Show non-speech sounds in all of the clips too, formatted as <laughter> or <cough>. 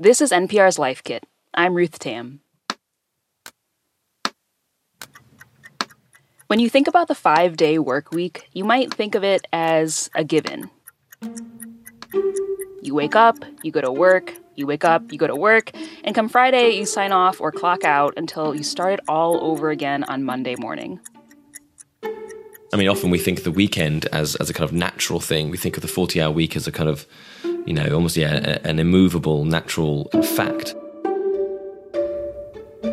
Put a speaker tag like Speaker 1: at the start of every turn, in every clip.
Speaker 1: This is NPR's Life Kit. I'm Ruth Tam. When you think about the five day work week, you might think of it as a given. You wake up, you go to work, you wake up, you go to work, and come Friday, you sign off or clock out until you start it all over again on Monday morning.
Speaker 2: I mean, often we think of the weekend as, as a kind of natural thing. We think of the 40 hour week as a kind of, you know, almost yeah, an immovable, natural fact.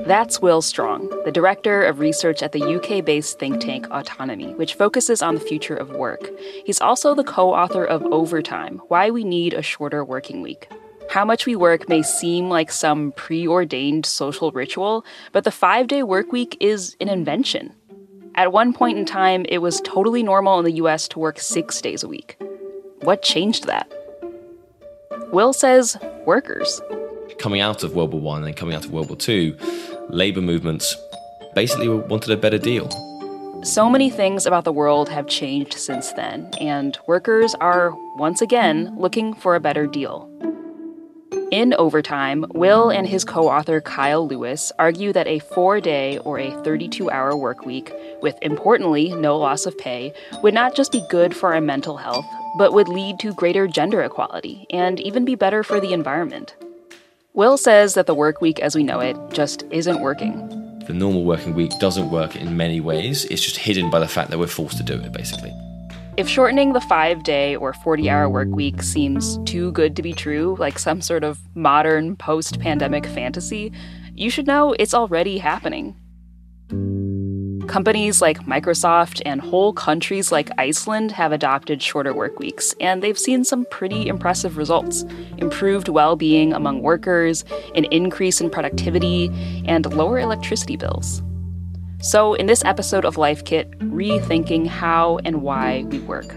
Speaker 1: That's Will Stronge, the director of research at the UK based think tank Autonomy, which focuses on the future of work. He's also the co author of Overtime Why We Need a Shorter Working Week. How much we work may seem like some preordained social ritual, but the five day work week is an invention. At one point in time, it was totally normal in the US to work six days a week. What changed that? Will says workers.
Speaker 2: Coming out of World War One and coming out of World War Two, labour movements basically wanted a better deal.
Speaker 1: So many things about the world have changed since then, and workers are once again looking for a better deal. In Overtime, Will and his co author Kyle Lewis argue that a four day or a 32 hour work week, with importantly no loss of pay, would not just be good for our mental health, but would lead to greater gender equality and even be better for the environment. Will says that the work week as we know it just isn't working.
Speaker 2: The normal working week doesn't work in many ways, it's just hidden by the fact that we're forced to do it, basically.
Speaker 1: If shortening the five day or 40 hour work week seems too good to be true, like some sort of modern post pandemic fantasy, you should know it's already happening. Companies like Microsoft and whole countries like Iceland have adopted shorter work weeks, and they've seen some pretty impressive results improved well being among workers, an increase in productivity, and lower electricity bills. So, in this episode of Life Kit, rethinking how and why we work.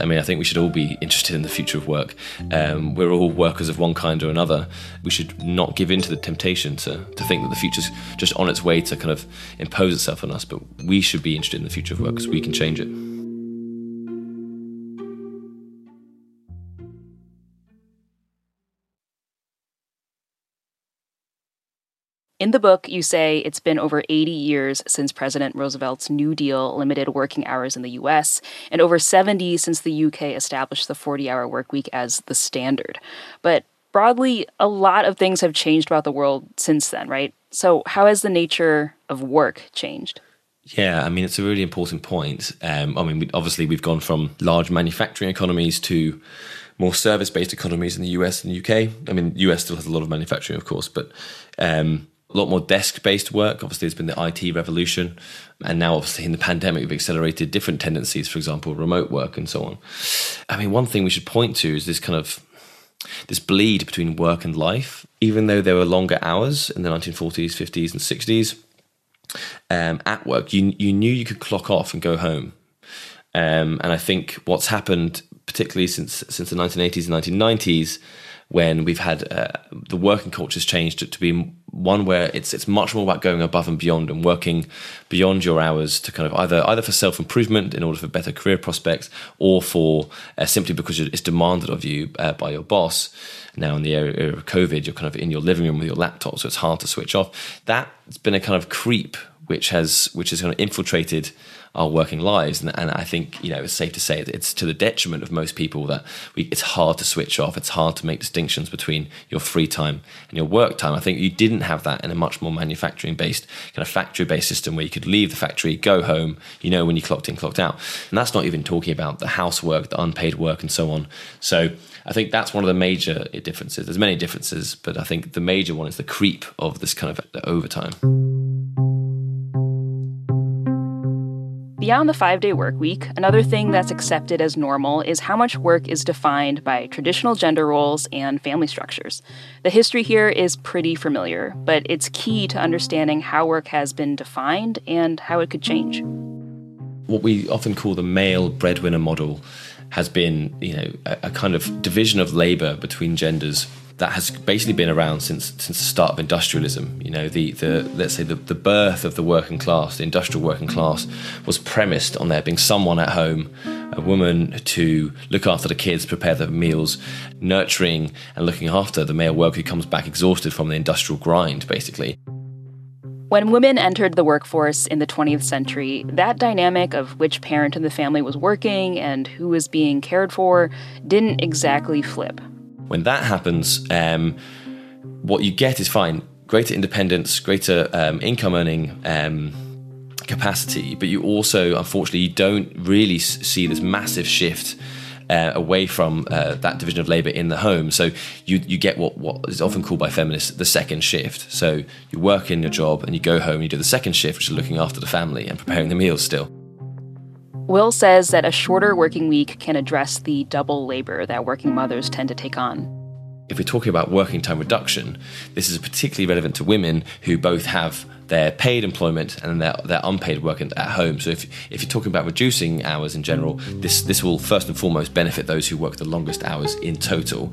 Speaker 2: I mean, I think we should all be interested in the future of work. Um, we're all workers of one kind or another. We should not give in to the temptation to, to think that the future's just on its way to kind of impose itself on us, but we should be interested in the future of work because we can change it.
Speaker 1: In the book, you say it's been over 80 years since President Roosevelt's New Deal limited working hours in the US, and over 70 since the UK established the 40 hour workweek as the standard. But broadly, a lot of things have changed about the world since then, right? So, how has the nature of work changed?
Speaker 2: Yeah, I mean, it's a really important point. Um, I mean, obviously, we've gone from large manufacturing economies to more service based economies in the US and the UK. I mean, US still has a lot of manufacturing, of course, but um, a lot more desk based work. Obviously, there's been the IT revolution. And now, obviously, in the pandemic, we've accelerated different tendencies, for example, remote work and so on. I mean, one thing we should point to is this kind of this bleed between work and life. Even though there were longer hours in the 1940s, 50s, and 60s, um, at work, you, you knew you could clock off and go home. Um, and I think what's happened, particularly since since the 1980s and 1990s, when we've had uh, the working culture's changed to, to be one where it's it's much more about going above and beyond and working beyond your hours to kind of either either for self improvement in order for better career prospects or for uh, simply because it's demanded of you uh, by your boss. Now in the area of COVID, you're kind of in your living room with your laptop, so it's hard to switch off. That's been a kind of creep which has which has kind of infiltrated our working lives. And, and, I think you know it's safe to say that it's to the detriment of most people that we, it's hard to switch off. It's hard to make distinctions between your free time and your work time. I think you didn't have that in a much more manufacturing based kind of factory based system where you could leave the factory, go home, you know when you clocked in, clocked out. And that's not even talking about the housework, the unpaid work, and so on. So I think that's one of the major differences. There's many differences, but I think the major one is the creep of this kind of overtime.
Speaker 1: Beyond the five day work week, another thing that's accepted as normal is how much work is defined by traditional gender roles and family structures. The history here is pretty familiar, but it's key to understanding how work has been defined and how it could change.
Speaker 2: What we often call the male breadwinner model has been, you know, a, a kind of division of labor between genders that has basically been around since since the start of industrialism. You know, the the let's say the, the birth of the working class, the industrial working class, was premised on there being someone at home a woman to look after the kids, prepare the meals, nurturing and looking after the male worker who comes back exhausted from the industrial grind, basically.
Speaker 1: When women entered the workforce in the 20th century, that dynamic of which parent in the family was working and who was being cared for didn't exactly flip.
Speaker 2: When that happens, um, what you get is fine greater independence, greater um, income earning um, capacity, but you also, unfortunately, you don't really see this massive shift uh, away from uh, that division of labour in the home. So you you get what what is often called by feminists the second shift. So you work in your job and you go home and you do the second shift, which is looking after the family and preparing the meals still.
Speaker 1: Will says that a shorter working week can address the double labour that working mothers tend to take on
Speaker 2: if we're talking about working time reduction, this is particularly relevant to women who both have their paid employment and their, their unpaid work at home. So if, if you're talking about reducing hours in general, this, this will first and foremost benefit those who work the longest hours in total.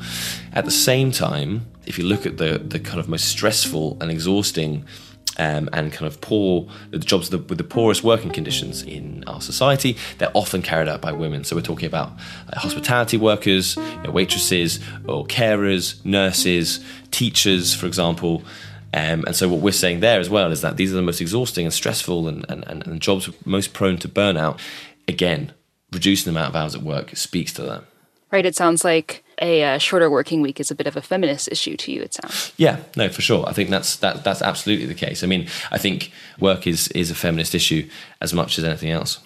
Speaker 2: At the same time, if you look at the, the kind of most stressful and exhausting um, and kind of poor the jobs with the poorest working conditions in our society, they're often carried out by women. So we're talking about uh, hospitality workers, you know, waitresses, or carers, nurses, teachers, for example. Um, and so what we're saying there as well is that these are the most exhausting and stressful and, and, and jobs most prone to burnout. Again, reducing the amount of hours at work speaks to that.
Speaker 1: Right. It sounds like a uh, shorter working week is a bit of a feminist issue to you. It sounds.
Speaker 2: Yeah. No, for sure. I think that's that that's absolutely the case. I mean, I think work is is a feminist issue as much as anything else.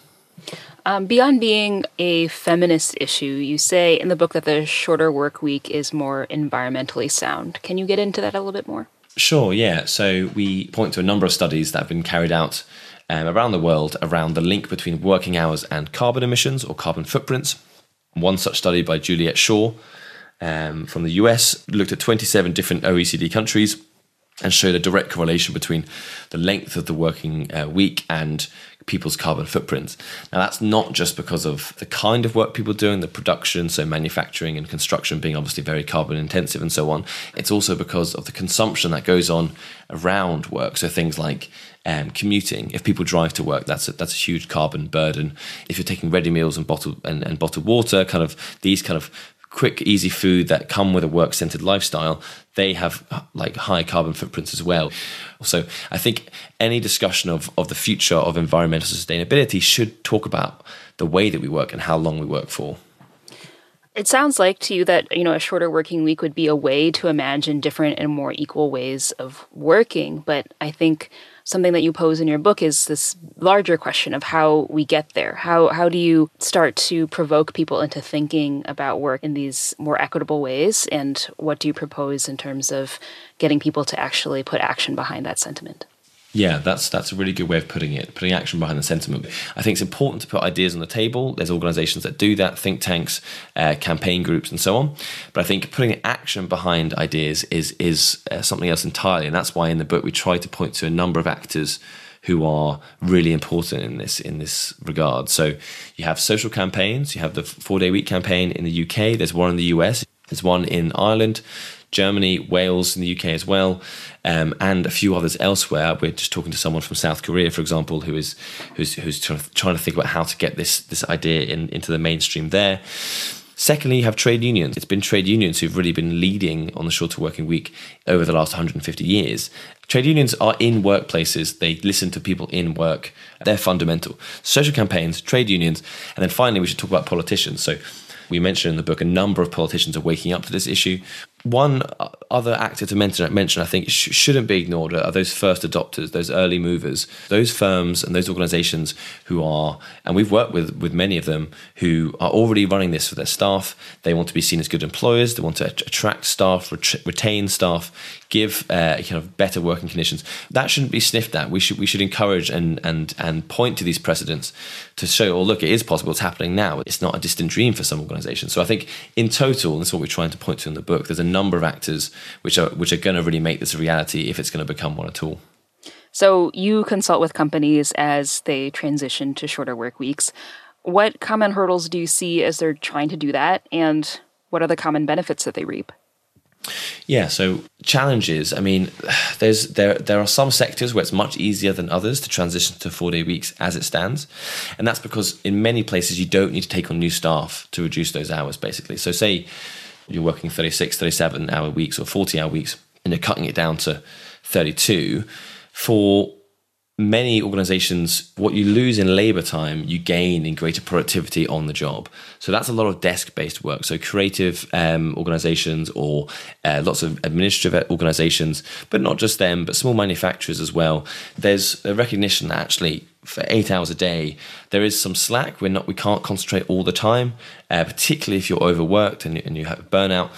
Speaker 1: Um, beyond being a feminist issue, you say in the book that the shorter work week is more environmentally sound. Can you get into that a little bit more?
Speaker 2: Sure, yeah. So we point to a number of studies that have been carried out um, around the world around the link between working hours and carbon emissions or carbon footprints. One such study by Juliet Schor um, from the US looked at 27 different OECD countries and showed a direct correlation between the length of the working uh, week and people's carbon footprints. Now, that's not just because of the kind of work people are doing, the production, so manufacturing and construction being obviously very carbon intensive and so on. It's also because of the consumption that goes on around work. So things like um, commuting. If people drive to work, that's a, that's a huge carbon burden. If you're taking ready meals and bottled and, and bottled water, kind of these kind of quick, easy food that come with a work centered lifestyle, they have like high carbon footprints as well. So I think any discussion of, of the future of environmental sustainability should talk about the way that we work and how long we work for.
Speaker 1: It sounds like to you that you know a shorter working week would be a way to imagine different and more equal ways of working, but I think something that you pose in your book is this larger question of how we get there. How how do you start to provoke people into thinking about work in these more equitable ways and what do you propose in terms of getting people to actually put action behind that sentiment?
Speaker 2: Yeah, that's that's a really good way of putting it. Putting action behind the sentiment. I think it's important to put ideas on the table. There's organisations that do that, think tanks, uh, campaign groups, and so on. But I think putting action behind ideas is is uh, something else entirely, and that's why in the book we try to point to a number of actors who are really important in this in this regard. So you have social campaigns. You have the four day week campaign in the UK. There's one in the US. There's one in Ireland. Germany, Wales, in the UK as well, um, and a few others elsewhere. We're just talking to someone from South Korea, for example, who is who's who's trying to, trying to think about how to get this this idea in, into the mainstream there. Secondly, you have trade unions. It's been trade unions who've really been leading on the shorter working week over the last 150 years. Trade unions are in workplaces, they listen to people in work. They're fundamental. Social campaigns, trade unions, and then finally, we should talk about politicians. So, we mentioned in the book a number of politicians are waking up to this issue. One other actor to mention, mention I think, sh- shouldn't be ignored are those first adopters, those early movers, those firms and those organisations who are, and we've worked with with many of them who are already running this for their staff. They want to be seen as good employers. They want to attract staff, ret- retain staff, give uh, kind of better working conditions. That shouldn't be sniffed at. We should we should encourage and and and point to these precedents to show, oh look, it is possible. It's happening now. It's not a distant dream for some organisations. So I think in total, and that's what we're trying to point to in the book. There's a number of actors which are which are going to really make this a reality if it's going to become one at all.
Speaker 1: So you consult with companies as they transition to shorter work weeks. What common hurdles do you see as they're trying to do that, and what are the common benefits that they reap?
Speaker 2: Yeah, so challenges. I mean, <sighs> there's there there are some sectors where it's much easier than others to transition to four day weeks as it stands, and that's because in many places you don't need to take on new staff to reduce those hours. Basically, so say you're working 36, 37 hour weeks or 40 hour weeks, and you're cutting it down to 32 for many organizations, what you lose in labor time, you gain in greater productivity on the job. So that's a lot of desk based work. So creative um, organizations or uh, lots of administrative organizations, but not just them, but small manufacturers as well. There's a recognition that actually for eight hours a day, there is some slack. We're not, we can't concentrate all the time, uh, particularly if you're overworked and, and you have burnout.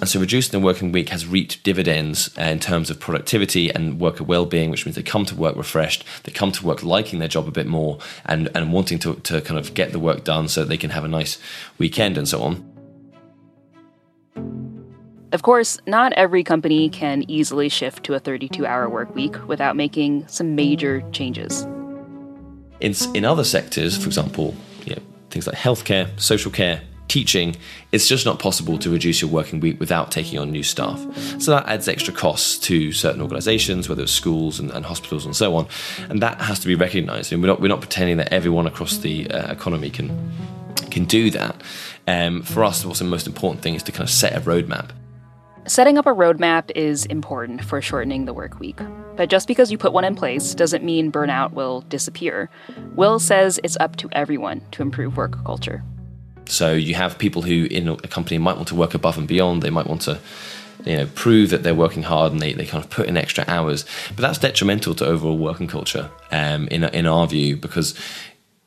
Speaker 2: And so reducing the working week has reaped dividends uh, in terms of productivity and worker well-being, which means they come to work refreshed, they come to work liking their job a bit more and, and wanting to, to kind of get the work done so they can have a nice weekend and so on.
Speaker 1: Of course, not every company can easily shift to a 32 hour work week without making some major changes.
Speaker 2: In, in other sectors, for example, you know, things like healthcare, social care, teaching, it's just not possible to reduce your working week without taking on new staff. So that adds extra costs to certain organisations, whether it's schools and, and, hospitals and so on, and that has to be recognised. And we're not we're not pretending that everyone across the uh, economy can can do that. Um, for us, what's the most important thing is to kind of set a roadmap.
Speaker 1: Setting up a roadmap is important for shortening the work week. But just because you put one in place doesn't mean burnout will disappear. Will says it's up to everyone to improve work culture.
Speaker 2: So you have people who in a company might want to work above and beyond. They might want to you know prove that they're working hard and they, they kind of put in extra hours but that's detrimental to overall working culture um, in, in our view because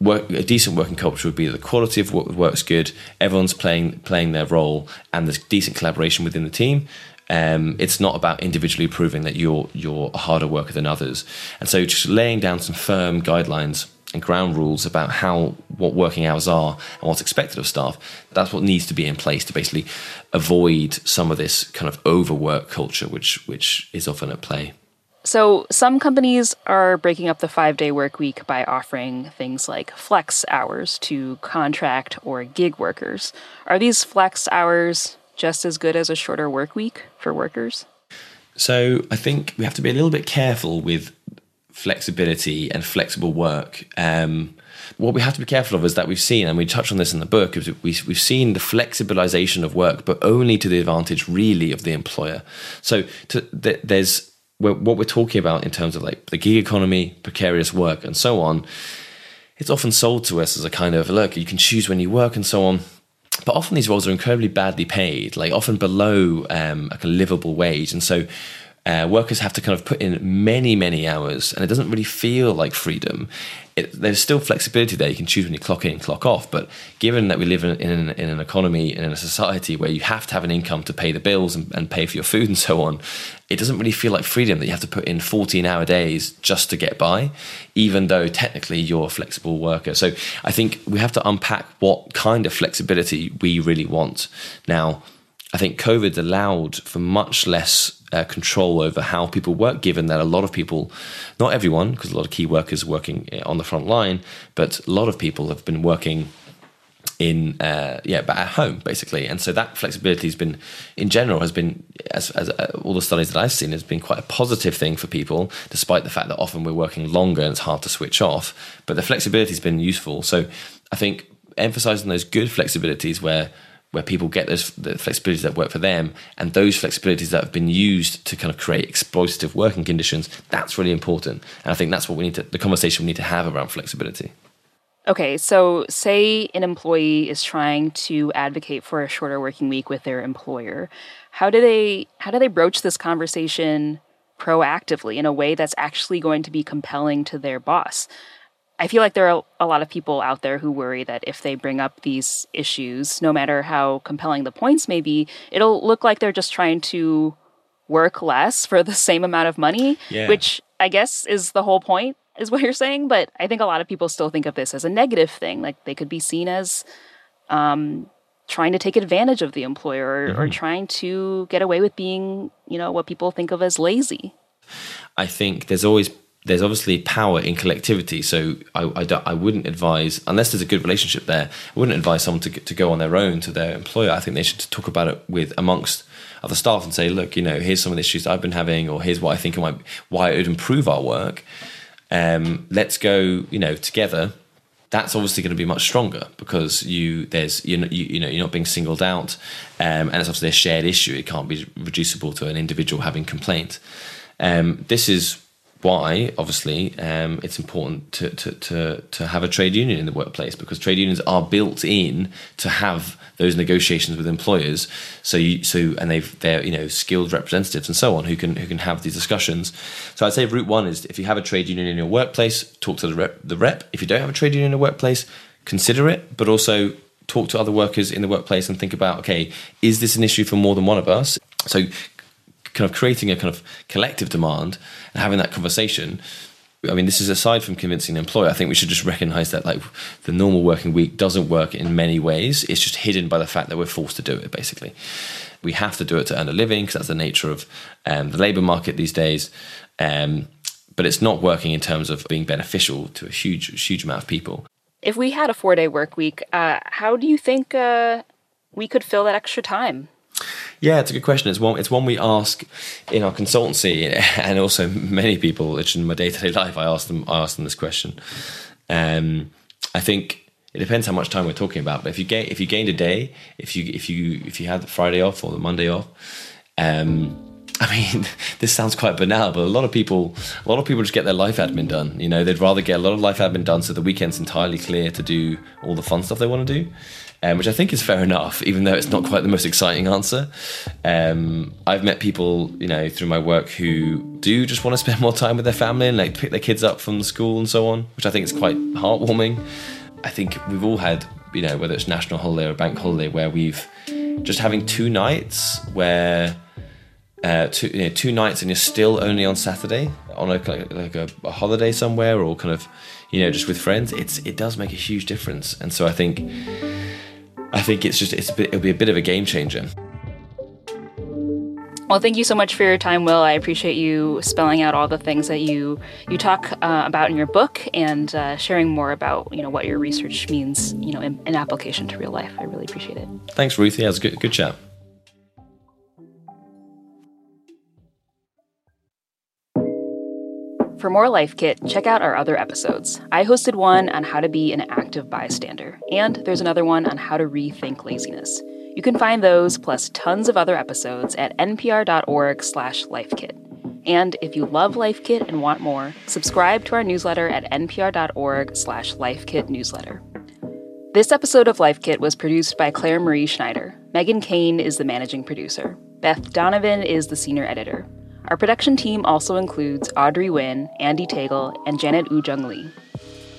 Speaker 2: work, a decent working culture would be the quality of work work's good everyone's playing playing their role and there's decent collaboration within the team um, it's not about individually proving that you're you're a harder worker than others and so just laying down some firm guidelines and ground rules about how what working hours are and what's expected of staff. That's what needs to be in place to basically avoid some of this kind of overwork culture, which which is often at play.
Speaker 1: So, some companies are breaking up the five day work week by offering things like flex hours to contract or gig workers. Are these flex hours just as good as a shorter work week for workers?
Speaker 2: So, I think we have to be a little bit careful with flexibility and flexible work. Um, what we have to be careful of is that we've seen, and we touch on this in the book, is we, we've seen the flexibilization of work, but only to the advantage really of the employer. So to, the, there's what we're talking about in terms of like the gig economy, precarious work, and so on. It's often sold to us as a kind of look, you can choose when you work and so on. But often these roles are incredibly badly paid, like often below um, like a livable wage, and so uh, workers have to kind of put in many, many hours, and it doesn't really feel like freedom. It, there's still flexibility there. You can choose when you clock in clock off. But given that we live in, in, an, in an economy and in a society where you have to have an income to pay the bills and, and, pay for your food and so on, it doesn't really feel like freedom that you have to put in 14 hour days just to get by, even though technically you're a flexible worker. So I think we have to unpack what kind of flexibility we really want. Now, I think COVID allowed for much less uh, control over how people work, given that a lot of people, not everyone, because a lot of key workers working uh, on the front line, but a lot of people have been working in uh, yeah but at home basically. And so that flexibility has been in general has been as, as uh, all the studies that i've seen has been quite a positive thing for people despite the fact that often we're working longer and it's hard to switch off. But the flexibility has been useful. So i think emphasizing those good flexibilities where where people get those the flexibilities that work for them and those flexibilities that have been used to kind of create exploitative working conditions that's really important. And i think that's what we need to the conversation we need to have around flexibility.
Speaker 1: Okay so say an employee is trying to advocate for a shorter working week with their employer. How do they how do they broach this conversation proactively in a way that's actually going to be compelling to their boss I feel like there are a lot of people out there who worry that if they bring up these issues, no matter how compelling the points may be, it'll look like they're just trying to work less for the <laughs> same amount of money, yeah. which I guess is the whole point, is what you're saying. But I think a lot of people still think of this as a negative thing. Like they could be seen as um, trying to take advantage of the employer or, mm-hmm. or trying to get away with being, you know, what people think of as lazy.
Speaker 2: I think there's always there's obviously power in collectivity. So I, I, I, wouldn't advise, unless there's a good relationship there, I wouldn't advise someone to, to go on their own to their employer. I think they should talk about it with amongst other staff and say, look, you know, here's some of the issues I've been having, or here's what I think it might, why it would improve our work. Um, let's go, you know, together. That's obviously going to be much stronger because you there's you know you, you know you're not being singled out, um, and it's obviously a shared issue. It can't be reducible to an individual having complaint. Um, this is why, obviously, um, it's important to, to, to, to have a trade union in the workplace because trade unions are built in to have those negotiations with employers. So you so and they've they're you know skilled representatives and so on who can who can have these discussions. So I'd say route one is if you have a trade union in your workplace, talk to the rep. The rep. If you don't have a trade union in your workplace, consider it, but also talk to other workers in the workplace and think about okay, is this an issue for more than one of us? So kind of creating a kind of collective demand and having that conversation. I mean, this is aside from convincing the employer. I think we should just recognise that like the normal working week doesn't work in many ways. It's just hidden by the fact that we're forced to do it. Basically, we have to do it to earn a living because that's the nature of um, the labour market these days. Um, but it's not working in terms of being beneficial to a huge, huge amount of people.
Speaker 1: If we had a four-day work week, uh, how do you think uh, we could fill that extra time?
Speaker 2: Yeah, it's a good question. It's one. It's one we ask in our consultancy, <laughs> and also many people. It's in my day to day life. I ask them. I ask them this question. Um, I think it depends how much time we're talking about. But if you gain, if you gained a day, if you if you if you had the Friday off or the Monday off, um, I mean, <laughs> this sounds quite banal, but a lot of people, a lot of people just get their life admin done. You know, they'd rather get a lot of life admin done so the weekend's entirely clear to do all the fun stuff they want to do um, which I think is fair enough, even though it's not quite the most exciting answer. Um, I've met people, you know, through my work who do just want to spend <laughs> more time with their family and like pick their kids up from school and so on, which I think is quite heartwarming. I think we've all had, you know, whether it's national holiday or bank holiday, where we've just having two nights where. Uh, two, you know, two nights and you're still only on Saturday on a, like a, a holiday somewhere or kind of you know just with friends it's it does make a huge difference and so I think I think it's just it's a bit, it'll be a bit of a game changer.
Speaker 1: Well, thank you so much for your time, Will. I appreciate you spelling out all the things that you you talk uh, about in your book and uh, sharing more about you know what your research means, you know, in, in application to real life. I really appreciate it.
Speaker 2: Thanks, Ruthie. That was a good, good chat.
Speaker 1: For more Life Kit, check out our other episodes. I hosted one on how to be an active bystander, and there's another one on how to rethink laziness. You can find those plus tons of other episodes at npr.org/lifekit. And if you love Life Kit and want more, subscribe to our newsletter at npr.org/lifekitnewsletter. This episode of Life Kit was produced by Claire Marie Schneider. Meghan Keane is the managing producer. Beth Donovan is the senior editor. Our production team also includes Audrey Nguyen, Andy Tagle, and Janet Woojeong Lee.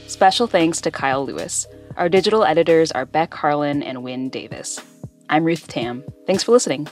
Speaker 1: Special thanks to Kyle Lewis. Our digital editors are Beck Harlan and Wynne Davis. I'm Ruth Tam. Thanks for listening.